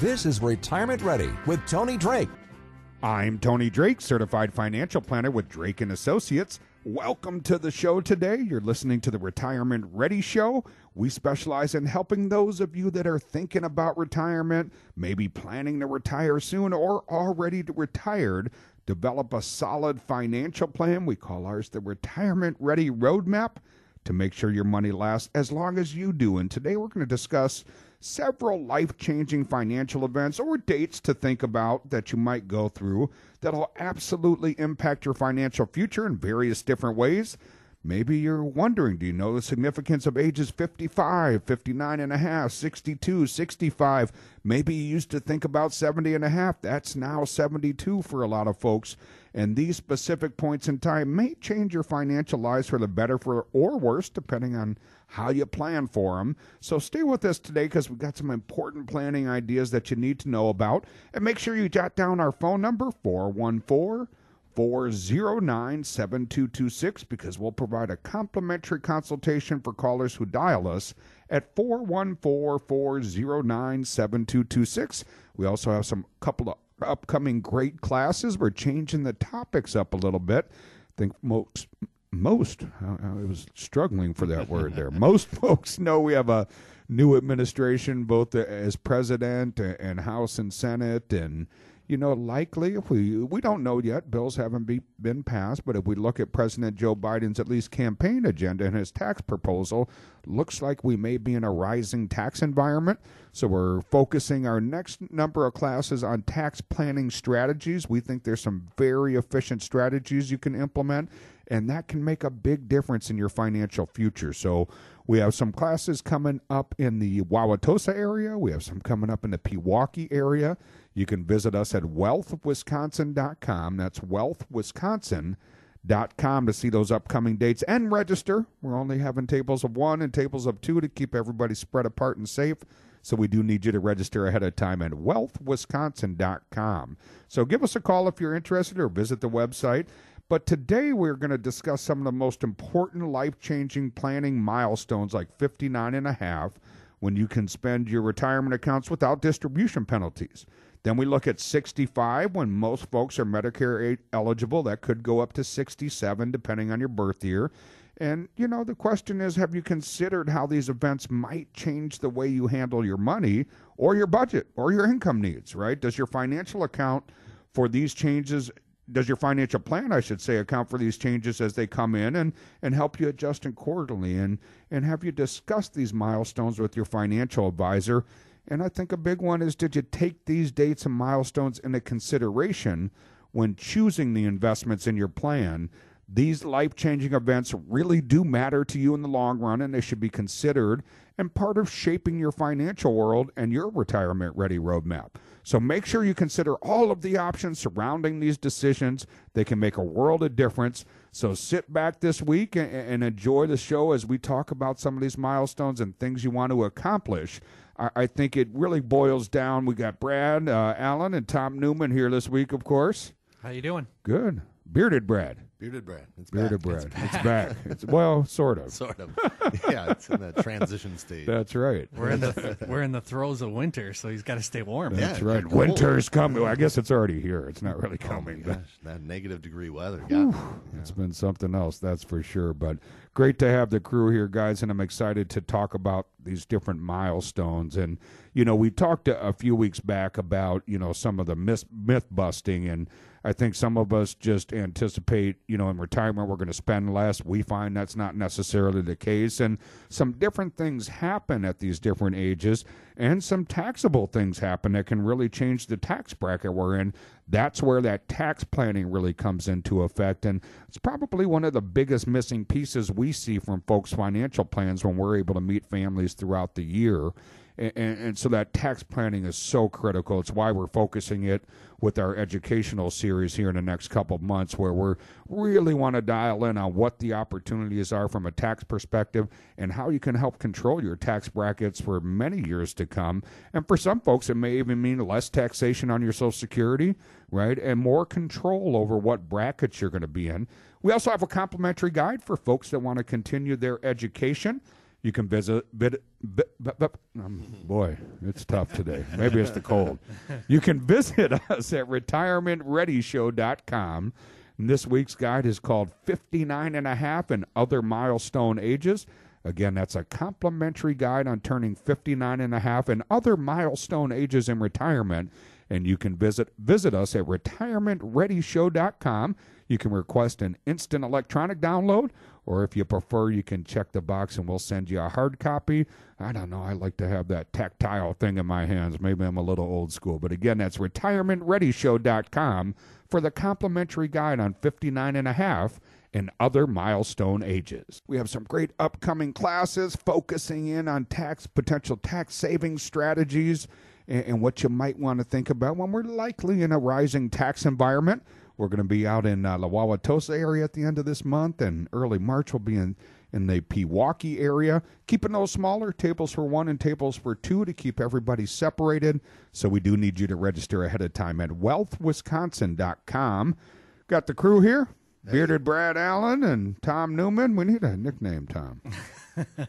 This is Retirement Ready with Tony Drake. I'm Tony Drake, certified financial planner with Drake and Associates. Welcome to the show today. You're listening to the Retirement Ready Show. We specialize in helping those of you that are thinking about retirement, maybe planning to retire soon, or already retired, develop a solid financial plan. We call ours the Retirement Ready Roadmap to make sure your money lasts as long as you do. And today we're going to discuss several life changing financial events or dates to think about that you might go through that'll absolutely impact your financial future in various different ways. Maybe you're wondering, do you know the significance of ages 55, 59 and a half, 62, 65? Maybe you used to think about 70 and a half. That's now 72 for a lot of folks. And these specific points in time may change your financial lives for the better for or worse, depending on how you plan for them. So stay with us today because we've got some important planning ideas that you need to know about. And make sure you jot down our phone number 414 409 7226 because we'll provide a complimentary consultation for callers who dial us at 414 409 7226. We also have some couple of upcoming great classes. We're changing the topics up a little bit. I think most most I was struggling for that word there. Most folks know we have a new administration, both as president and House and Senate, and you know, likely if we we don't know yet, bills haven't be, been passed, but if we look at President Joe Biden's at least campaign agenda and his tax proposal, looks like we may be in a rising tax environment. So we're focusing our next number of classes on tax planning strategies. We think there's some very efficient strategies you can implement and that can make a big difference in your financial future. So we have some classes coming up in the Wauwatosa area. We have some coming up in the Pewaukee area. You can visit us at wealthwisconsin.com. That's wealthwisconsin.com to see those upcoming dates and register. We're only having tables of one and tables of two to keep everybody spread apart and safe. So we do need you to register ahead of time at wealthwisconsin.com. So give us a call if you're interested or visit the website. But today we're going to discuss some of the most important life changing planning milestones like 59 and a half when you can spend your retirement accounts without distribution penalties. Then we look at 65 when most folks are Medicare eligible. That could go up to 67 depending on your birth year. And, you know, the question is have you considered how these events might change the way you handle your money or your budget or your income needs, right? Does your financial account for these changes does your financial plan, I should say, account for these changes as they come in and, and help you adjust accordingly? And, and have you discussed these milestones with your financial advisor? And I think a big one is did you take these dates and milestones into consideration when choosing the investments in your plan? These life changing events really do matter to you in the long run, and they should be considered and part of shaping your financial world and your retirement ready roadmap. So make sure you consider all of the options surrounding these decisions. They can make a world of difference. So sit back this week and, and enjoy the show as we talk about some of these milestones and things you want to accomplish. I, I think it really boils down. We got Brad uh, Allen and Tom Newman here this week, of course. How you doing? Good. Bearded Brad. Bearded Brad. It's Bearded back. Brad. It's back. It's back. It's, well, sort of. Sort of. Yeah, it's in the transition stage. That's right. We're in the we're in the throes of winter, so he's got to stay warm. That's yeah, right. Winter's coming. Well, I guess it's already here. It's not really oh coming. Oh gosh, that negative degree weather. Yeah. It's been something else, that's for sure. But great to have the crew here, guys, and I'm excited to talk about these different milestones. And, you know, we talked a, a few weeks back about, you know, some of the myth, myth busting. And I think some of us just anticipate, you know, in retirement we're going to spend less. We find that's not necessarily the case. And some different things happen at these different ages. And some taxable things happen that can really change the tax bracket we're in. That's where that tax planning really comes into effect. And it's probably one of the biggest missing pieces we see from folks' financial plans when we're able to meet families throughout the year. And, and, so that tax planning is so critical. It's why we're focusing it with our educational series here in the next couple of months, where we really want to dial in on what the opportunities are from a tax perspective and how you can help control your tax brackets for many years to come. And for some folks, it may even mean less taxation on your Social Security, right? And more control over what brackets you're going to be in. We also have a complimentary guide for folks that want to continue their education. You can visit, bit, bit, bit, um, boy, it's tough today. Maybe it's the cold. You can visit us at retirementreadyshow.com. And this week's guide is called 59 and a half and other milestone ages. Again, that's a complimentary guide on turning 59 and a half and other milestone ages in retirement. And you can visit visit us at retirementreadyshow.com. You can request an instant electronic download or if you prefer, you can check the box and we'll send you a hard copy. I don't know. I like to have that tactile thing in my hands. Maybe I'm a little old school. But again, that's retirementreadyshow.com for the complimentary guide on 59 and a half and other milestone ages. We have some great upcoming classes focusing in on tax potential tax saving strategies and, and what you might want to think about when we're likely in a rising tax environment. We're going to be out in uh, La Wauwatosa area at the end of this month, and early March we'll be in in the Pewaukee area, keeping those smaller tables for one and tables for two to keep everybody separated. So we do need you to register ahead of time at wealthwisconsin.com. Got the crew here. Bearded Brad Allen and Tom Newman. We need a nickname, Tom.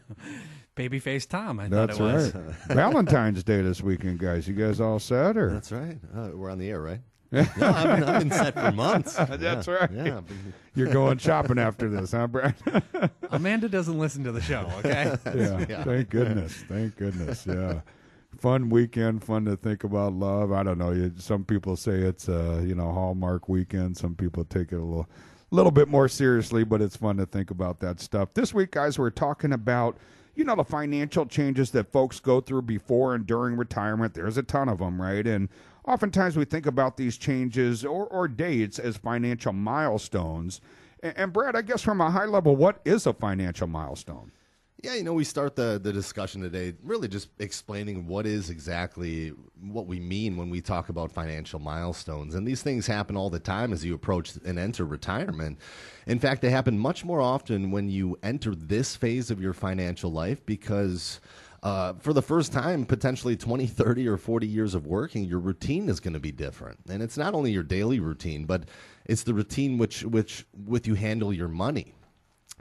Babyface Tom. I That's right. Valentine's Day this weekend, guys. You guys all set? Or that's right. Uh, we're on the air, right? no, I've been, I've been set for months. That's yeah. right. Yeah, You're going shopping after this, huh, Brad? Amanda doesn't listen to the show, okay? yeah, yeah. Thank goodness. Thank goodness. Yeah. Fun weekend, fun to think about love. I don't know. You, some people say it's a you know Hallmark weekend. Some people take it a little, little bit more seriously, but it's fun to think about that stuff. This week, guys, we're talking about you know the financial changes that folks go through before and during retirement. There's a ton of them, right? And Oftentimes we think about these changes or, or dates as financial milestones. And, and Brad, I guess from a high level, what is a financial milestone? Yeah, you know, we start the, the discussion today really just explaining what is exactly what we mean when we talk about financial milestones. And these things happen all the time as you approach and enter retirement. In fact, they happen much more often when you enter this phase of your financial life because uh, for the first time, potentially 20, 30, or 40 years of working, your routine is going to be different. And it's not only your daily routine, but it's the routine which, which with you handle your money.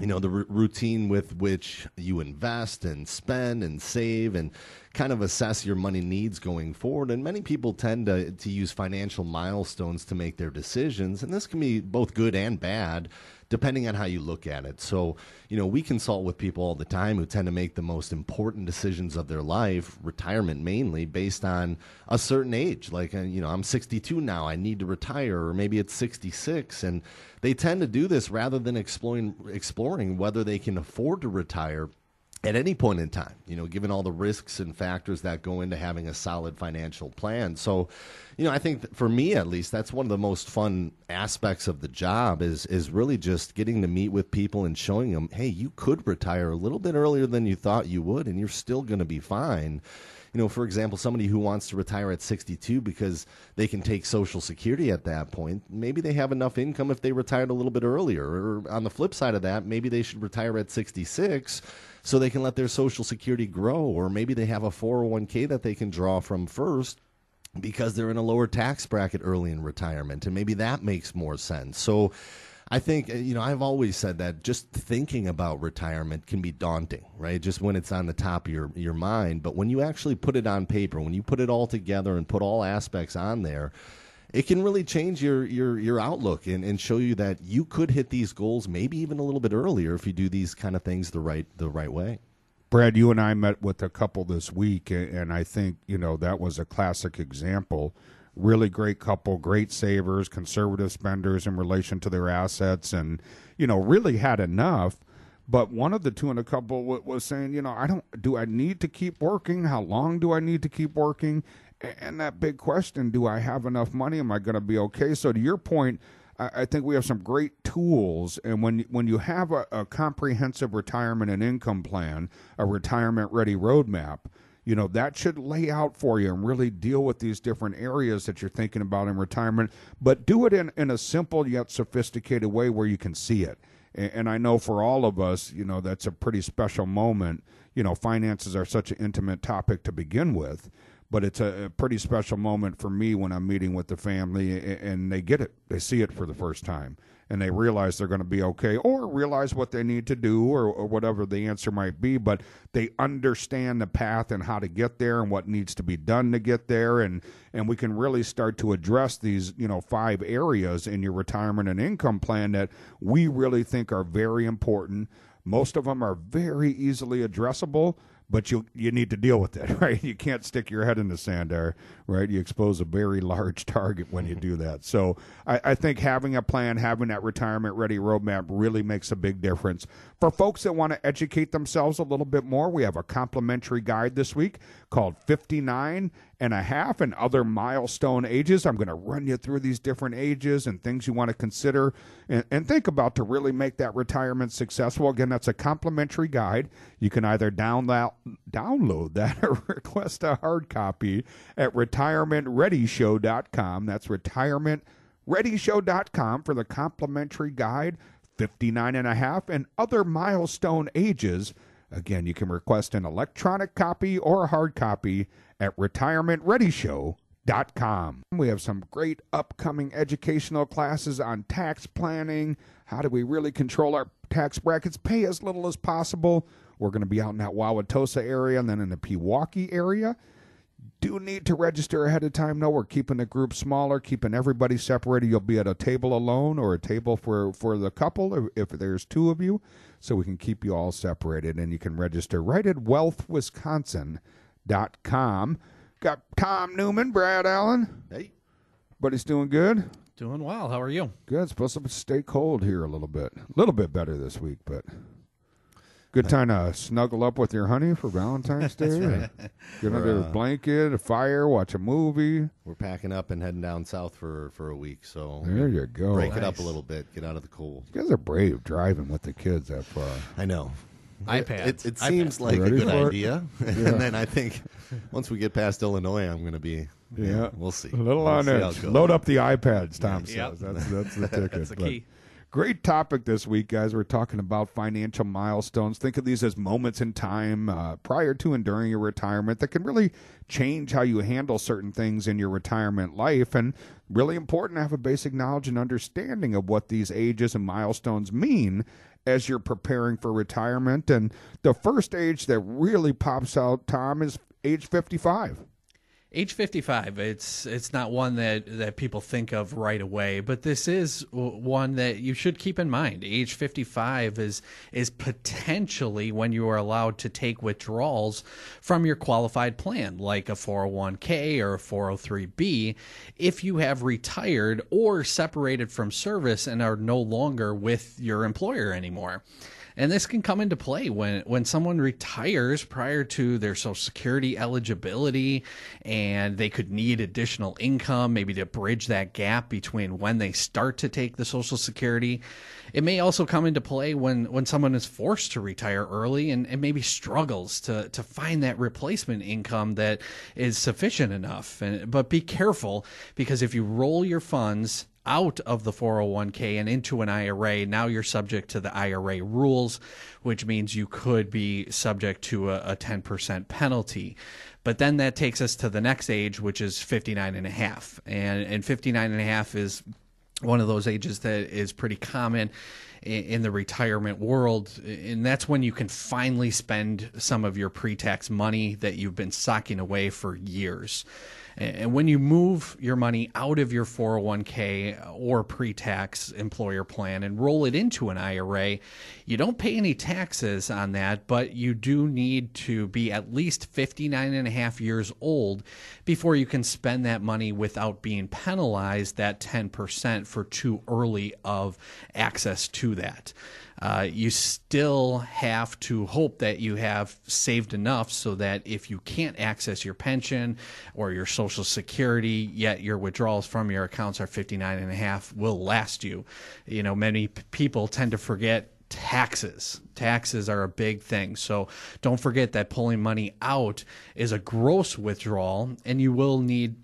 You know, the r- routine with which you invest and spend and save and kind of assess your money needs going forward. And many people tend to, to use financial milestones to make their decisions. And this can be both good and bad depending on how you look at it. So, you know, we consult with people all the time who tend to make the most important decisions of their life, retirement mainly, based on a certain age. Like, uh, you know, I'm 62 now, I need to retire, or maybe it's 66. And they tend to do this rather than exploring, exploring whether they can afford to retire at any point in time, you know, given all the risks and factors that go into having a solid financial plan. So, you know, I think for me at least, that's one of the most fun aspects of the job is is really just getting to meet with people and showing them, hey, you could retire a little bit earlier than you thought you would, and you're still going to be fine. You know, for example, somebody who wants to retire at 62 because they can take Social Security at that point, maybe they have enough income if they retired a little bit earlier. Or on the flip side of that, maybe they should retire at 66 so they can let their Social Security grow, or maybe they have a 401k that they can draw from first because they're in a lower tax bracket early in retirement, and maybe that makes more sense. So, I think uh, you know I've always said that just thinking about retirement can be daunting, right? Just when it's on the top of your your mind, but when you actually put it on paper, when you put it all together and put all aspects on there, it can really change your your your outlook and, and show you that you could hit these goals maybe even a little bit earlier if you do these kind of things the right the right way. Brad, you and I met with a couple this week, and I think you know that was a classic example. Really great couple, great savers, conservative spenders in relation to their assets, and you know really had enough. But one of the two in the couple was saying, you know, I don't. Do I need to keep working? How long do I need to keep working? And that big question: Do I have enough money? Am I going to be okay? So to your point I, think we have some great tools. And when when you have a, a comprehensive retirement and income plan, a retirement ready roadmap, you know that should lay out for you and really deal with these different areas that you're thinking about in retirement but do it in, in a simple yet sophisticated way where you can see it and, and i know for all of us you know that's a pretty special moment you know finances are such an intimate topic to begin with but it's a, a, pretty special moment for me when I'm meeting with the family and they get it. They see it for the first time and they realize they're going to be okay or realize what they need to do or, or, whatever the answer might be. But they understand the path and how to get there and what needs to be done to get there. And, and we can really start to address these, you know, five areas in your retirement and income plan that we really think are very important. Most of them are very easily addressable but you you need to deal with it, right? You can't stick your head in the sand there, right? You expose a very large target when you mm-hmm. do that. So I, I think having a plan, having that retirement ready roadmap really makes a big difference. For folks that want to educate themselves a little bit more, we have a complimentary guide this week called 59 and a half and other milestone ages. I'm going to run you through these different ages and things you want to consider and, and, think about to really make that retirement successful. Again, that's a complimentary guide. You can either download download that or request a hard copy at retirementreadyshow.com. That's retirementreadyshow.com for the complimentary guide 59 and a half and other milestone ages. Again, you can request an electronic copy or a hard copy at retirementreadyshow.com. We have some great upcoming educational classes on tax planning. How do we really control our tax brackets? Pay as little as possible. We're going to be out in that Wauwatosa area and then in the Pewaukee area. Do need to register ahead of time. No, we're keeping the group smaller, keeping everybody separated. You'll be at a table alone or a table for, for the couple if there's two of you, so we can keep you all separated. And you can register right at wealthwisconsin.com com. Got Tom Newman, Brad Allen. Hey. Buddy's doing good? Doing well. How are you? Good. It's supposed to stay cold here a little bit. A little bit better this week, but good time to snuggle up with your honey for Valentine's Day. right. Get under a uh, blanket, a fire, watch a movie. We're packing up and heading down south for, for a week, so there you go. Break nice. it up a little bit, get out of the cold. You guys are brave driving with the kids that far. I know iPad. It, it seems like a good idea, yeah. and then I think once we get past Illinois, I'm going to be. Yeah, yeah, we'll see. A little we'll on edge. Load up the iPads, Tom yeah. says. That's that's the ticket. that's the key. Great topic this week, guys. We're talking about financial milestones. Think of these as moments in time uh, prior to and during your retirement that can really change how you handle certain things in your retirement life. And really important to have a basic knowledge and understanding of what these ages and milestones mean as you're preparing for retirement. And the first age that really pops out, Tom, is age 55. Age 55, it's it's not one that, that people think of right away, but this is one that you should keep in mind. Age 55 is is potentially when you are allowed to take withdrawals from your qualified plan, like a 401k or a 403b, if you have retired or separated from service and are no longer with your employer anymore. And this can come into play when, when someone retires prior to their Social Security eligibility and they could need additional income, maybe to bridge that gap between when they start to take the Social Security. It may also come into play when, when someone is forced to retire early and, and maybe struggles to, to find that replacement income that is sufficient enough. And, but be careful because if you roll your funds out of the 401k and into an IRA, now you're subject to the IRA rules, which means you could be subject to a, a 10% penalty. But then that takes us to the next age, which is 59 and a half. And, and 59 and a half is one of those ages that is pretty common in, in the retirement world, and that's when you can finally spend some of your pre-tax money that you've been socking away for years. And when you move your money out of your 401k or pre tax employer plan and roll it into an IRA, you don't pay any taxes on that, but you do need to be at least 59 and a half years old before you can spend that money without being penalized that 10% for too early of access to that uh, you still have to hope that you have saved enough so that if you can't access your pension or your social security yet your withdrawals from your accounts are 59 and a half will last you. You know many p- people tend to forget taxes. Taxes are a big thing. So don't forget that pulling money out is a gross withdrawal and you will need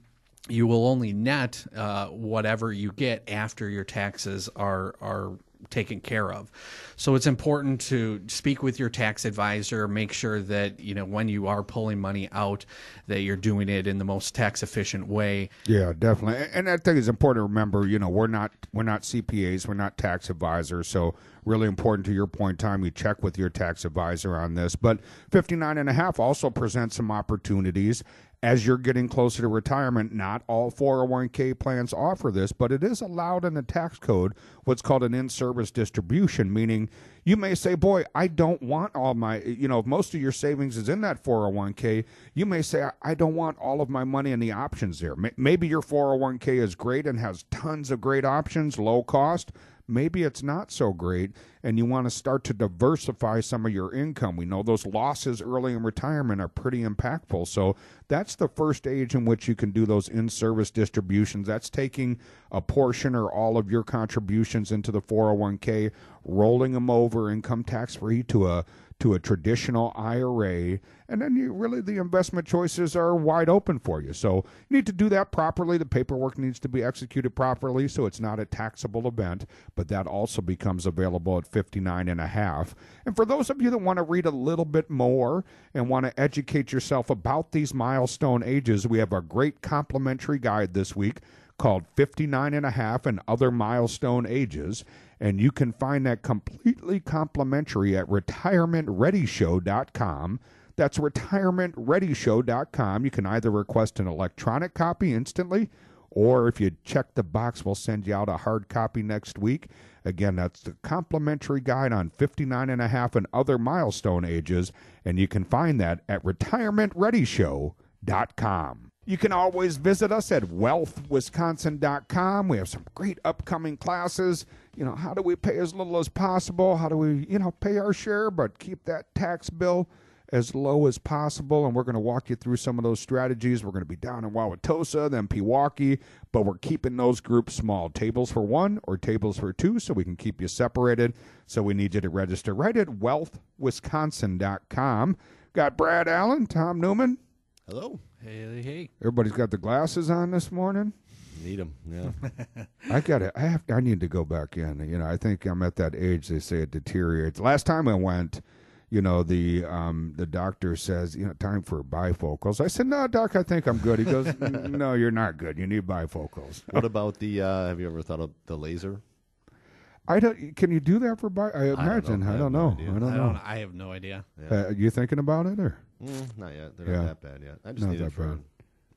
you will only net uh, whatever you get after your taxes are are taken care of. So it's important to speak with your tax advisor, make sure that, you know, when you are pulling money out that you're doing it in the most tax efficient way. Yeah, definitely. And I think it's important to remember, you know, we're not we're not CPAs, we're not tax advisors, so really important to your point time you check with your tax advisor on this but 59 and a half also presents some opportunities as you're getting closer to retirement, not all 401k plans offer this, but it is allowed in the tax code what's called an in service distribution, meaning you may say, Boy, I don't want all my, you know, if most of your savings is in that 401k, you may say, I don't want all of my money in the options there. Maybe your 401k is great and has tons of great options, low cost maybe it's not so great and you want to start to diversify some of your income. We know those losses early in retirement are pretty impactful. So that's the first age in which you can do those in service distributions. That's taking a portion or all of your contributions into the 401k, rolling them over income tax free to a to a traditional IRA, and then you really the investment choices are wide open for you. So you need to do that properly. The paperwork needs to be executed properly so it's not a taxable event, but that also becomes available at 59 and a half. And for those of you that want to read a little bit more and want to educate yourself about these milestone ages, we have a great complimentary guide this week called 59 and a half and other milestone ages and you can find that completely complimentary at retirementreadyshow.com. That's retirementreadyshow.com. You can either request an electronic copy instantly, or if you check the box, we'll send you out a hard copy next week. Again, that's the complimentary guide on 59 and a half and other milestone ages, and you can find that at retirementreadyshow.com. You can always visit us at wealthwisconsin.com. We have some great upcoming classes. You know, how do we pay as little as possible? How do we, you know, pay our share but keep that tax bill as low as possible? And we're going to walk you through some of those strategies. We're going to be down in Wauwatosa, then Pewaukee, but we're keeping those groups small. Tables for one or tables for two so we can keep you separated. So we need you to register right at wealthwisconsin.com. Got Brad Allen, Tom Newman. Hello. Hey, hey. Everybody's got the glasses on this morning. Need them, yeah. I got it. I have. I need to go back in. You know, I think I'm at that age. They say it deteriorates. Last time I went, you know, the um, the doctor says, you know, time for bifocals. I said, no, doc, I think I'm good. He goes, no, you're not good. You need bifocals. What about the? Uh, have you ever thought of the laser? I don't. Can you do that for bi? I imagine. I don't know. I don't know. I, don't, I have no idea. Yeah. Uh, you thinking about it or? Mm, not yet. They're yeah. not that bad yet. I just not need it for bad.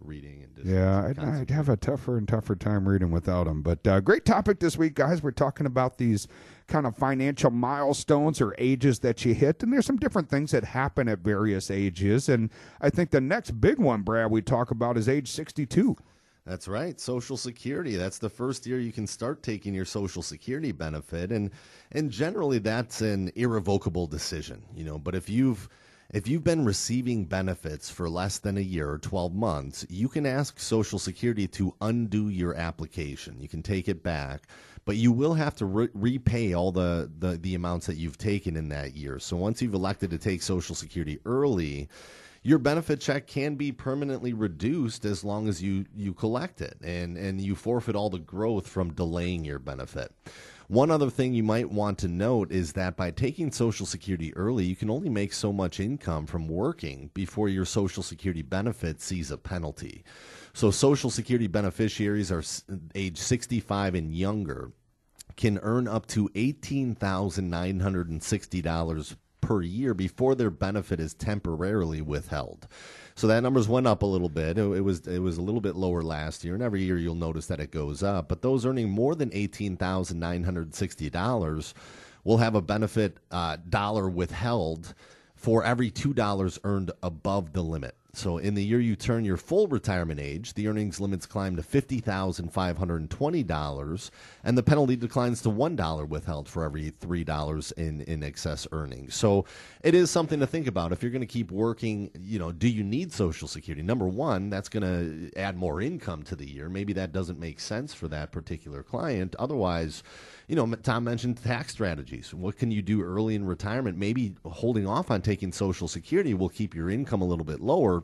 reading and yeah. I'd, I'd, have a tougher and tougher time reading without them. But uh, great topic this week, guys. We're talking about these kind of financial milestones or ages that you hit, and there's some different things that happen at various ages. And I think the next big one, Brad, we talk about is age 62. That's right. Social Security. That's the first year you can start taking your Social Security benefit and and generally that's an irrevocable decision, you know, but if you've if you've been receiving benefits for less than a year or 12 months, you can ask Social Security to undo your application. You can take it back, but you will have to re- repay all the, the, the amounts that you've taken in that year. So once you've elected to take Social Security early, your benefit check can be permanently reduced as long as you, you collect it and, and you forfeit all the growth from delaying your benefit. One other thing you might want to note is that by taking Social Security early, you can only make so much income from working before your Social Security benefit sees a penalty. So, Social Security beneficiaries are age 65 and younger can earn up to $18,960 per year before their benefit is temporarily withheld. So that numbers went up a little bit. It, it, was it was a little bit lower last year, and every year you'll notice that it goes up. But those earning more than eighteen thousand nine hundred sixty dollars will have a benefit uh, dollar withheld for every two dollars earned above the limit. So in the year you turn your full retirement age, the earnings limits climb to fifty thousand five hundred and the penalty declines to one dollar withheld for every three dollars in in excess earnings. So it is something to think about. If you're going to keep working, you know, do you need Social Security? Number one, that's going to add more income to the year. Maybe that doesn't make sense for that particular client. Otherwise you know, Tom mentioned tax strategies. What can you do early in retirement? Maybe holding off on taking Social Security will keep your income a little bit lower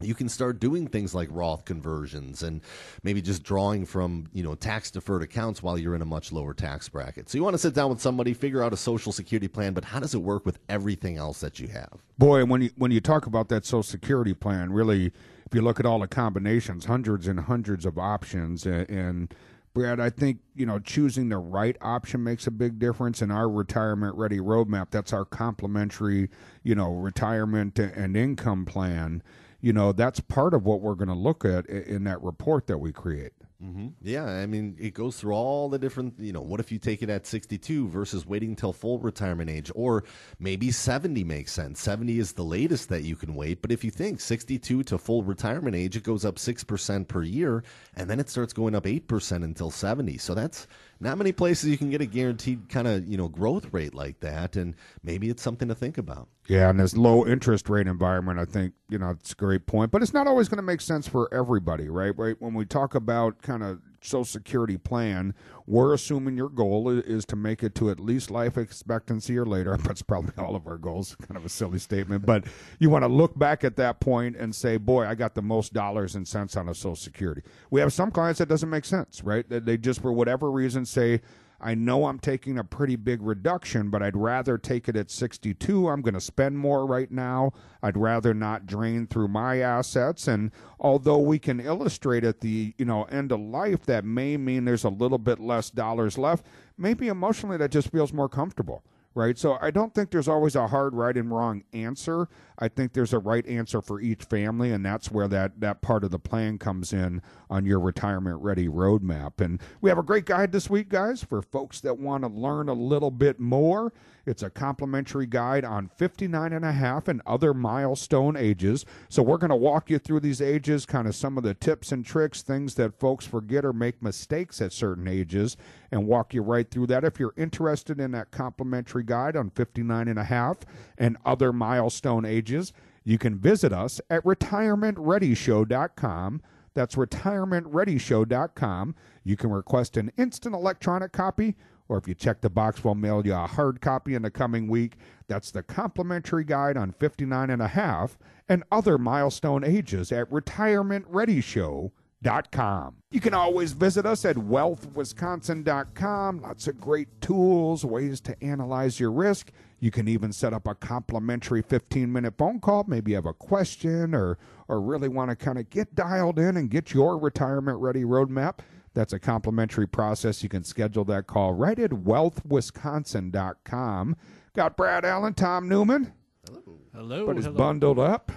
you can start doing things like Roth conversions and maybe just drawing from you know tax deferred accounts while you're in a much lower tax bracket. So you want to sit down with somebody, figure out a social security plan, but how does it work with everything else that you have? Boy, when you when you talk about that social security plan, really, if you look at all the combinations, hundreds and hundreds of options, and, and Brad, I think you know choosing the right option makes a big difference in our retirement ready roadmap. That's our complimentary, you know, retirement and income plan. You know, that's part of what we're going to look at in that report that we create. Mm-hmm. Yeah, I mean, it goes through all the different, you know, what if you take it at 62 versus waiting till full retirement age? Or maybe 70 makes sense. 70 is the latest that you can wait. But if you think 62 to full retirement age, it goes up 6% per year, and then it starts going up 8% until 70. So that's not many places you can get a guaranteed kind of, you know, growth rate like that. And maybe it's something to think about. Yeah, and this low interest rate environment, I think, you know, it's a great point. But it's not always going to make sense for everybody, right? Right. When we talk about kind of Social Security plan, we're assuming your goal is to make it to at least life expectancy or later. That's probably all of our goals. Kind of a silly statement, but you want to look back at that point and say, "Boy, I got the most dollars and cents on a Social Security." We have some clients that doesn't make sense, right? That They just, for whatever reason, say I know I'm taking a pretty big reduction, but I'd rather take it at 62. I'm going to spend more right now. I'd rather not drain through my assets. And although we can illustrate at the you know end of life, that may mean there's a little bit less dollars left. Maybe emotionally that just feels more comfortable right? So I don't think there's always a hard right and wrong answer. I think there's a right answer for each family, and that's where that, that part of the plan comes in on your retirement ready roadmap. And we have a great guide this week, guys, for folks that want to learn a little bit more. It's a complimentary guide on 59 and a half and other milestone ages. So we're going to walk you through these ages, kind of some of the tips and tricks, things that folks forget or make mistakes at certain ages, and walk you right through that. If you're interested in that complimentary guide on 59 and a half and other milestone ages, you can visit us at retirementreadyshow.com. That's retirementreadyshow.com. You can request an instant electronic copy or if you check the box, we'll mail you a hard copy in the coming week. That's the complimentary guide on 59 and a half and other milestone ages at retirementreadyshow.com. You can always visit us at wealthwisconsin.com. Lots of great tools, ways to analyze your risk. You can even set up a complimentary 15 minute phone call. Maybe you have a question or, or really want to kind of get dialed in and get your retirement ready roadmap. That's a complimentary process. You can schedule that call right at wealthwisconsin.com. Got Brad Allen, Tom Newman. Hello. Hello. But he's bundled up.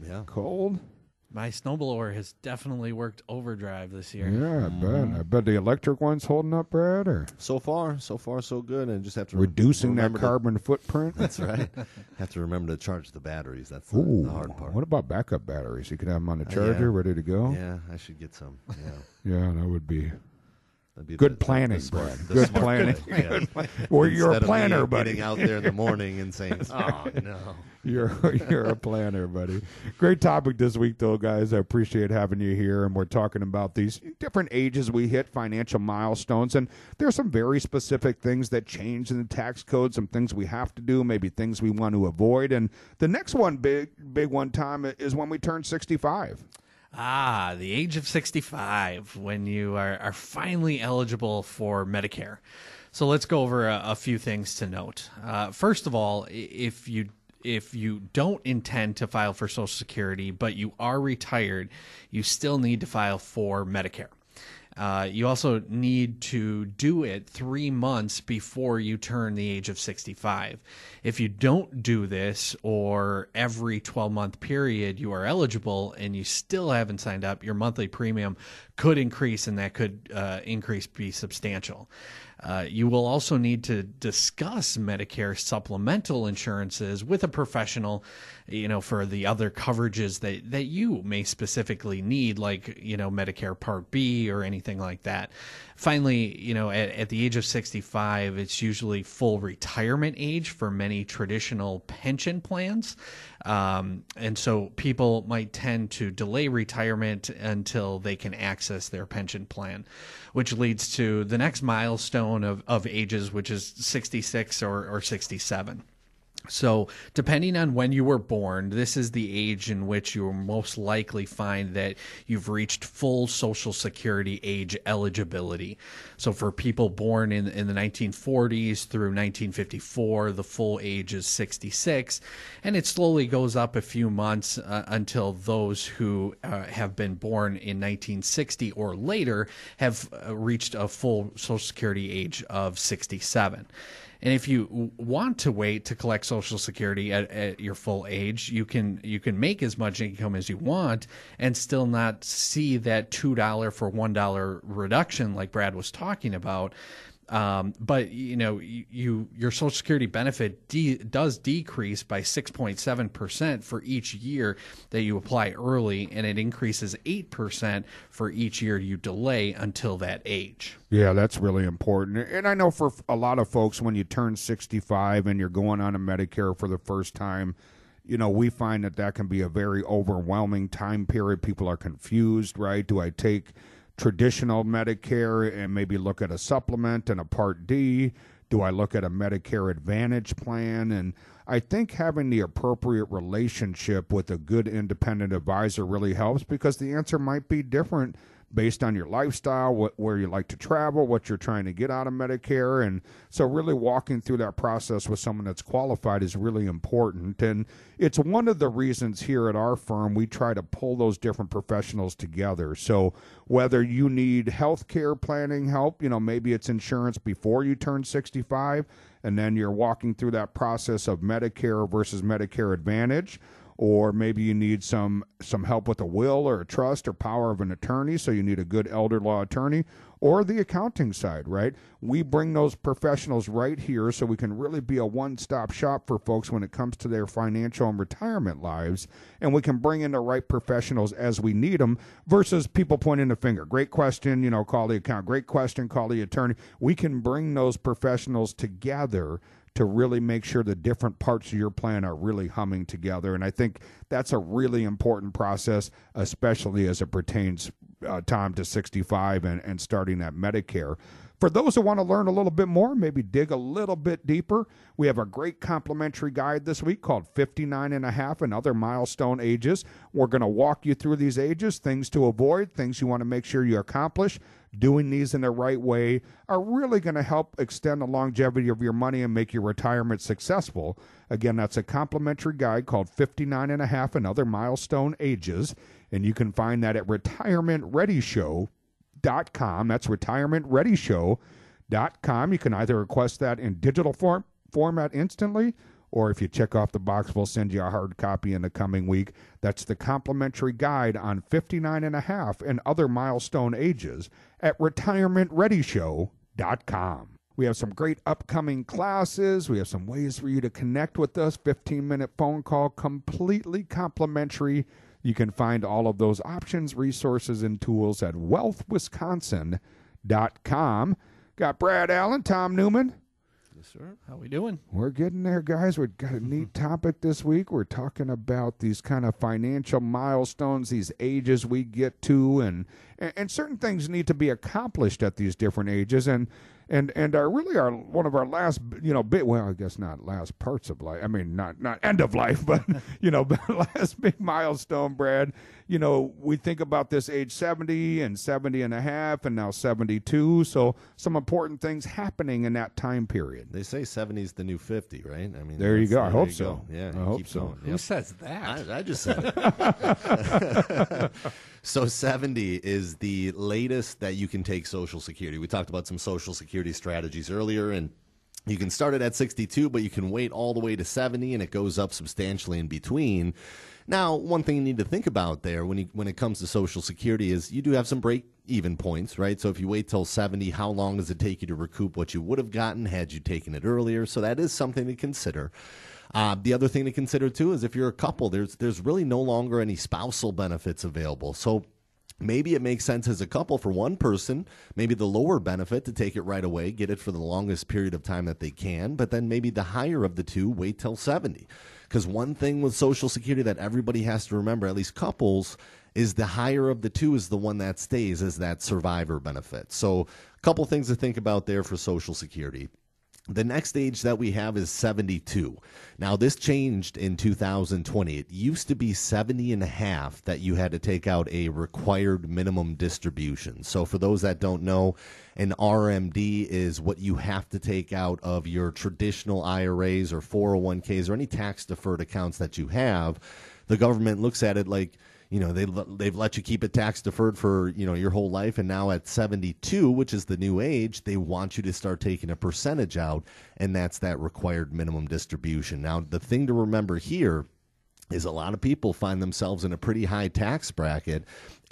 Yeah. Cold. My snowblower has definitely worked overdrive this year. Yeah, I bet. Mm-hmm. I bet the electric one's holding up, Brad. Or so far, so far, so good. And just have to reducing that carbon to, footprint. That's right. have to remember to charge the batteries. That's the, Ooh, the hard part. What about backup batteries? You could have them on the charger, uh, yeah. ready to go. Yeah, I should get some. Yeah. yeah, that would be Good the, planning, the Brad. Good planning. Good plan. Well, you're a planner, buddy. Getting out there in the morning and saying, "Oh no." You're you're a planner, buddy. Great topic this week, though, guys. I appreciate having you here, and we're talking about these different ages we hit, financial milestones, and there's some very specific things that change in the tax code, some things we have to do, maybe things we want to avoid, and the next one, big big one, time is when we turn 65. Ah, the age of 65 when you are, are finally eligible for Medicare. So let's go over a, a few things to note. Uh, first of all, if you if you don't intend to file for Social Security but you are retired, you still need to file for Medicare. Uh, you also need to do it three months before you turn the age of 65. If you don't do this, or every 12 month period you are eligible and you still haven't signed up, your monthly premium could increase and that could uh, increase be substantial. Uh, you will also need to discuss Medicare supplemental insurances with a professional, you know, for the other coverages that, that you may specifically need, like, you know, Medicare Part B or anything like that. Finally, you know, at, at the age of 65, it's usually full retirement age for many traditional pension plans. Um, and so people might tend to delay retirement until they can access their pension plan, which leads to the next milestone of, of ages, which is 66 or, or 67. So, depending on when you were born, this is the age in which you will most likely find that you've reached full Social Security age eligibility. So, for people born in, in the 1940s through 1954, the full age is 66, and it slowly goes up a few months uh, until those who uh, have been born in 1960 or later have uh, reached a full Social Security age of 67. And if you want to wait to collect Social Security at, at, your full age, you can you can make as much income as you want and still not see that two dollar for one dollar reduction like Brad was talking about. Um, but you know, you, you, your Social Security benefit de- does decrease by 6.7 percent for each year that you apply early, and it increases eight percent for each year you delay until that age. Yeah, that's really important. And I know for a lot of folks, when you turn 65 and you're going on a Medicare for the first time, you know, we find that that can be a very overwhelming time period. People are confused, right? Do I take traditional Medicare and maybe look at a supplement and a Part D? Do I look at a Medicare Advantage plan? And I think having the appropriate relationship with a good independent advisor really helps because the answer might be different based on your lifestyle, what, where you like to travel, what you're trying to get out of Medicare. And so, really walking through that process with someone that's qualified is really important. And it's one of the reasons here at our firm we try to pull those different professionals together. So, whether you need health care planning help, you know, maybe it's insurance before you turn 65, and then you're walking through that process of Medicare versus Medicare Advantage or maybe you need some some help with a will or a trust or power of an attorney so you need a good elder law attorney or the accounting side right? We bring those professionals right here so we can really be a one-stop shop for folks when it comes to their financial and retirement lives and we can bring in the right professionals as we need them versus people pointing the finger. Great question you know call the account great question call the attorney. We can bring those professionals together to really make sure the different parts of your plan are really humming together. And I think that's a really important process, especially as it pertains uh, time to 65 and, and starting at Medicare. For those who want to learn a little bit more, maybe dig a little bit deeper, we have a great complimentary guide this week called 59 and a half and other milestone ages. We're going to walk you through these ages, things to avoid, things you want to make sure you accomplish doing these in the right way are really going to help extend the longevity of your money and make your retirement successful. Again, that's a complimentary guide called 59 and a half and other milestone ages. And you can find that at retirementreadyshow.com. That's retirementreadyshow.com. You can either request that in digital form, format instantly or if you check off the box, we'll send you a hard copy in the coming week. That's the complimentary guide on 59 and a half and other milestone ages at retirementreadyshow.com. We have some great upcoming classes. We have some ways for you to connect with us. 15 minute phone call, completely complimentary. You can find all of those options, resources, and tools at wealthwisconsin.com. Got Brad Allen, Tom Newman, sir. How we doing? We're getting there, guys. We've got a neat topic this week. We're talking about these kind of financial milestones, these ages we get to, and and certain things need to be accomplished at these different ages. And and and are really our one of our last you know bit well I guess not last parts of life I mean not not end of life but you know last big milestone Brad you know we think about this age 70 and 70 and a half and now 72 so some important things happening in that time period. They say 70 is the new 50 right? I mean there you go. I hope so. go. yeah I hope so. going. who says that? I, I just said it. So 70 is the latest that you can take Social Security. We talked about some Social Security strategies earlier, and you can start it at 62, but you can wait all the way to 70, and it goes up substantially in between. Now, one thing you need to think about there when you, when it comes to Social Security is you do have some break even points, right? So if you wait till 70, how long does it take you to recoup what you would have gotten had you taken it earlier? So that is something to consider. Uh, the other thing to consider too is if you're a couple, there's there's really no longer any spousal benefits available. So maybe it makes sense as a couple for one person, maybe the lower benefit to take it right away, get it for the longest period of time that they can, but then maybe the higher of the two wait till 70. Because one thing with Social Security that everybody has to remember, at least couples, is the higher of the two is the one that stays as that survivor benefit. So, a couple things to think about there for Social Security. The next age that we have is 72. Now, this changed in 2020. It used to be 70 and a half that you had to take out a required minimum distribution. So, for those that don't know, an RMD is what you have to take out of your traditional IRAs or 401ks or any tax deferred accounts that you have. The government looks at it like, you know they they've let you keep it tax deferred for you know your whole life. And now at 72 which is the new age they want you to start taking a percentage out. And that's that required minimum distribution. Now the thing to remember here is a lot of people find themselves in a pretty high tax bracket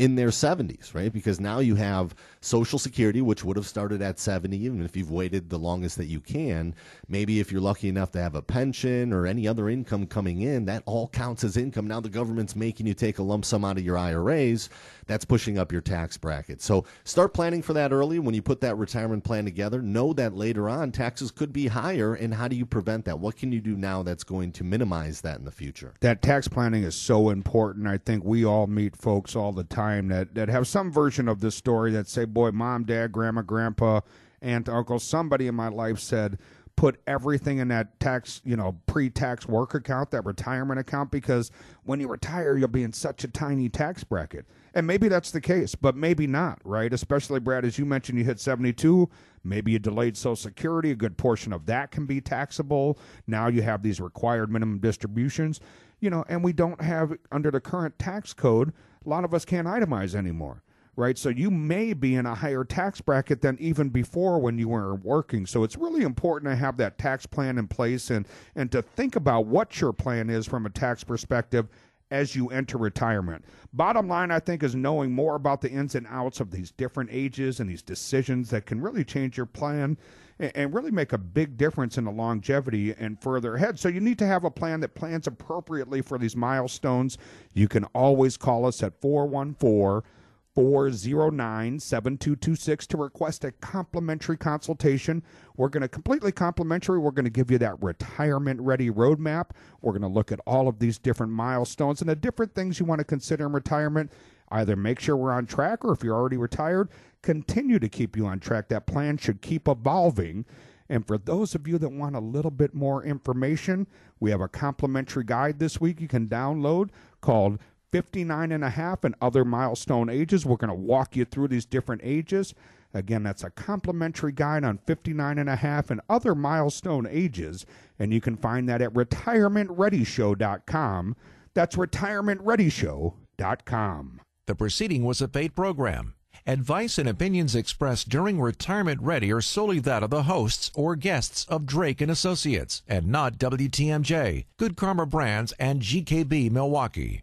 in their 70s, right? Because now you have Social Security, which would have started at 70, even if you've waited the longest that you can. Maybe if you're lucky enough to have a pension or any other income coming in, that all counts as income. Now the government's making you take a lump sum out of your IRAs. That's pushing up your tax bracket. So start planning for that early when you put that retirement plan together. Know that later on taxes could be higher. And how do you prevent that? What can you do now that's going to minimize that in the future? That tax planning is so important. I think we all meet folks all the time time that, that have some version of this story that say, boy, mom, dad, grandma, grandpa, aunt, uncle, somebody in my life said, put everything in that tax, you know, pre-tax work account, that retirement account, because when you retire, you'll be in such a tiny tax bracket. And maybe that's the case, but maybe not, right? Especially, Brad, as you mentioned, you hit 72. Maybe you delayed Social Security. A good portion of that can be taxable. Now you have these required minimum distributions, you know, and we don't have, under the current tax code, a lot of us can't itemize anymore right? So you may be in a higher tax bracket than even before when you were working. So it's really important to have that tax plan in place and and to think about what your plan is from a tax perspective as you enter retirement. Bottom line, I think, is knowing more about the ins and outs of these different ages and these decisions that can really change your plan and really make a big difference in the longevity and further ahead. So you need to have a plan that plans appropriately for these milestones. You can always call us at 414 409 7226 to request a complimentary consultation. We're going to completely complimentary. We're going to give you that retirement ready roadmap. We're going to look at all of these different milestones and the different things you want to consider in retirement. Either make sure we're on track or if you're already retired, continue to keep you on track. That plan should keep evolving. And for those of you that want a little bit more information, we have a complimentary guide this week you can download called 59 and a half and other milestone ages. We're going to walk you through these different ages. Again, that's a complimentary guide on 59 and a half and other milestone ages. And you can find that at retirementreadyshow.com. That's retirementreadyshow.com. The proceeding was a paid program. Advice and opinions expressed during Retirement Ready are solely that of the hosts or guests of Drake and Associates and not WTMJ, Good Karma Brands, and GKB Milwaukee.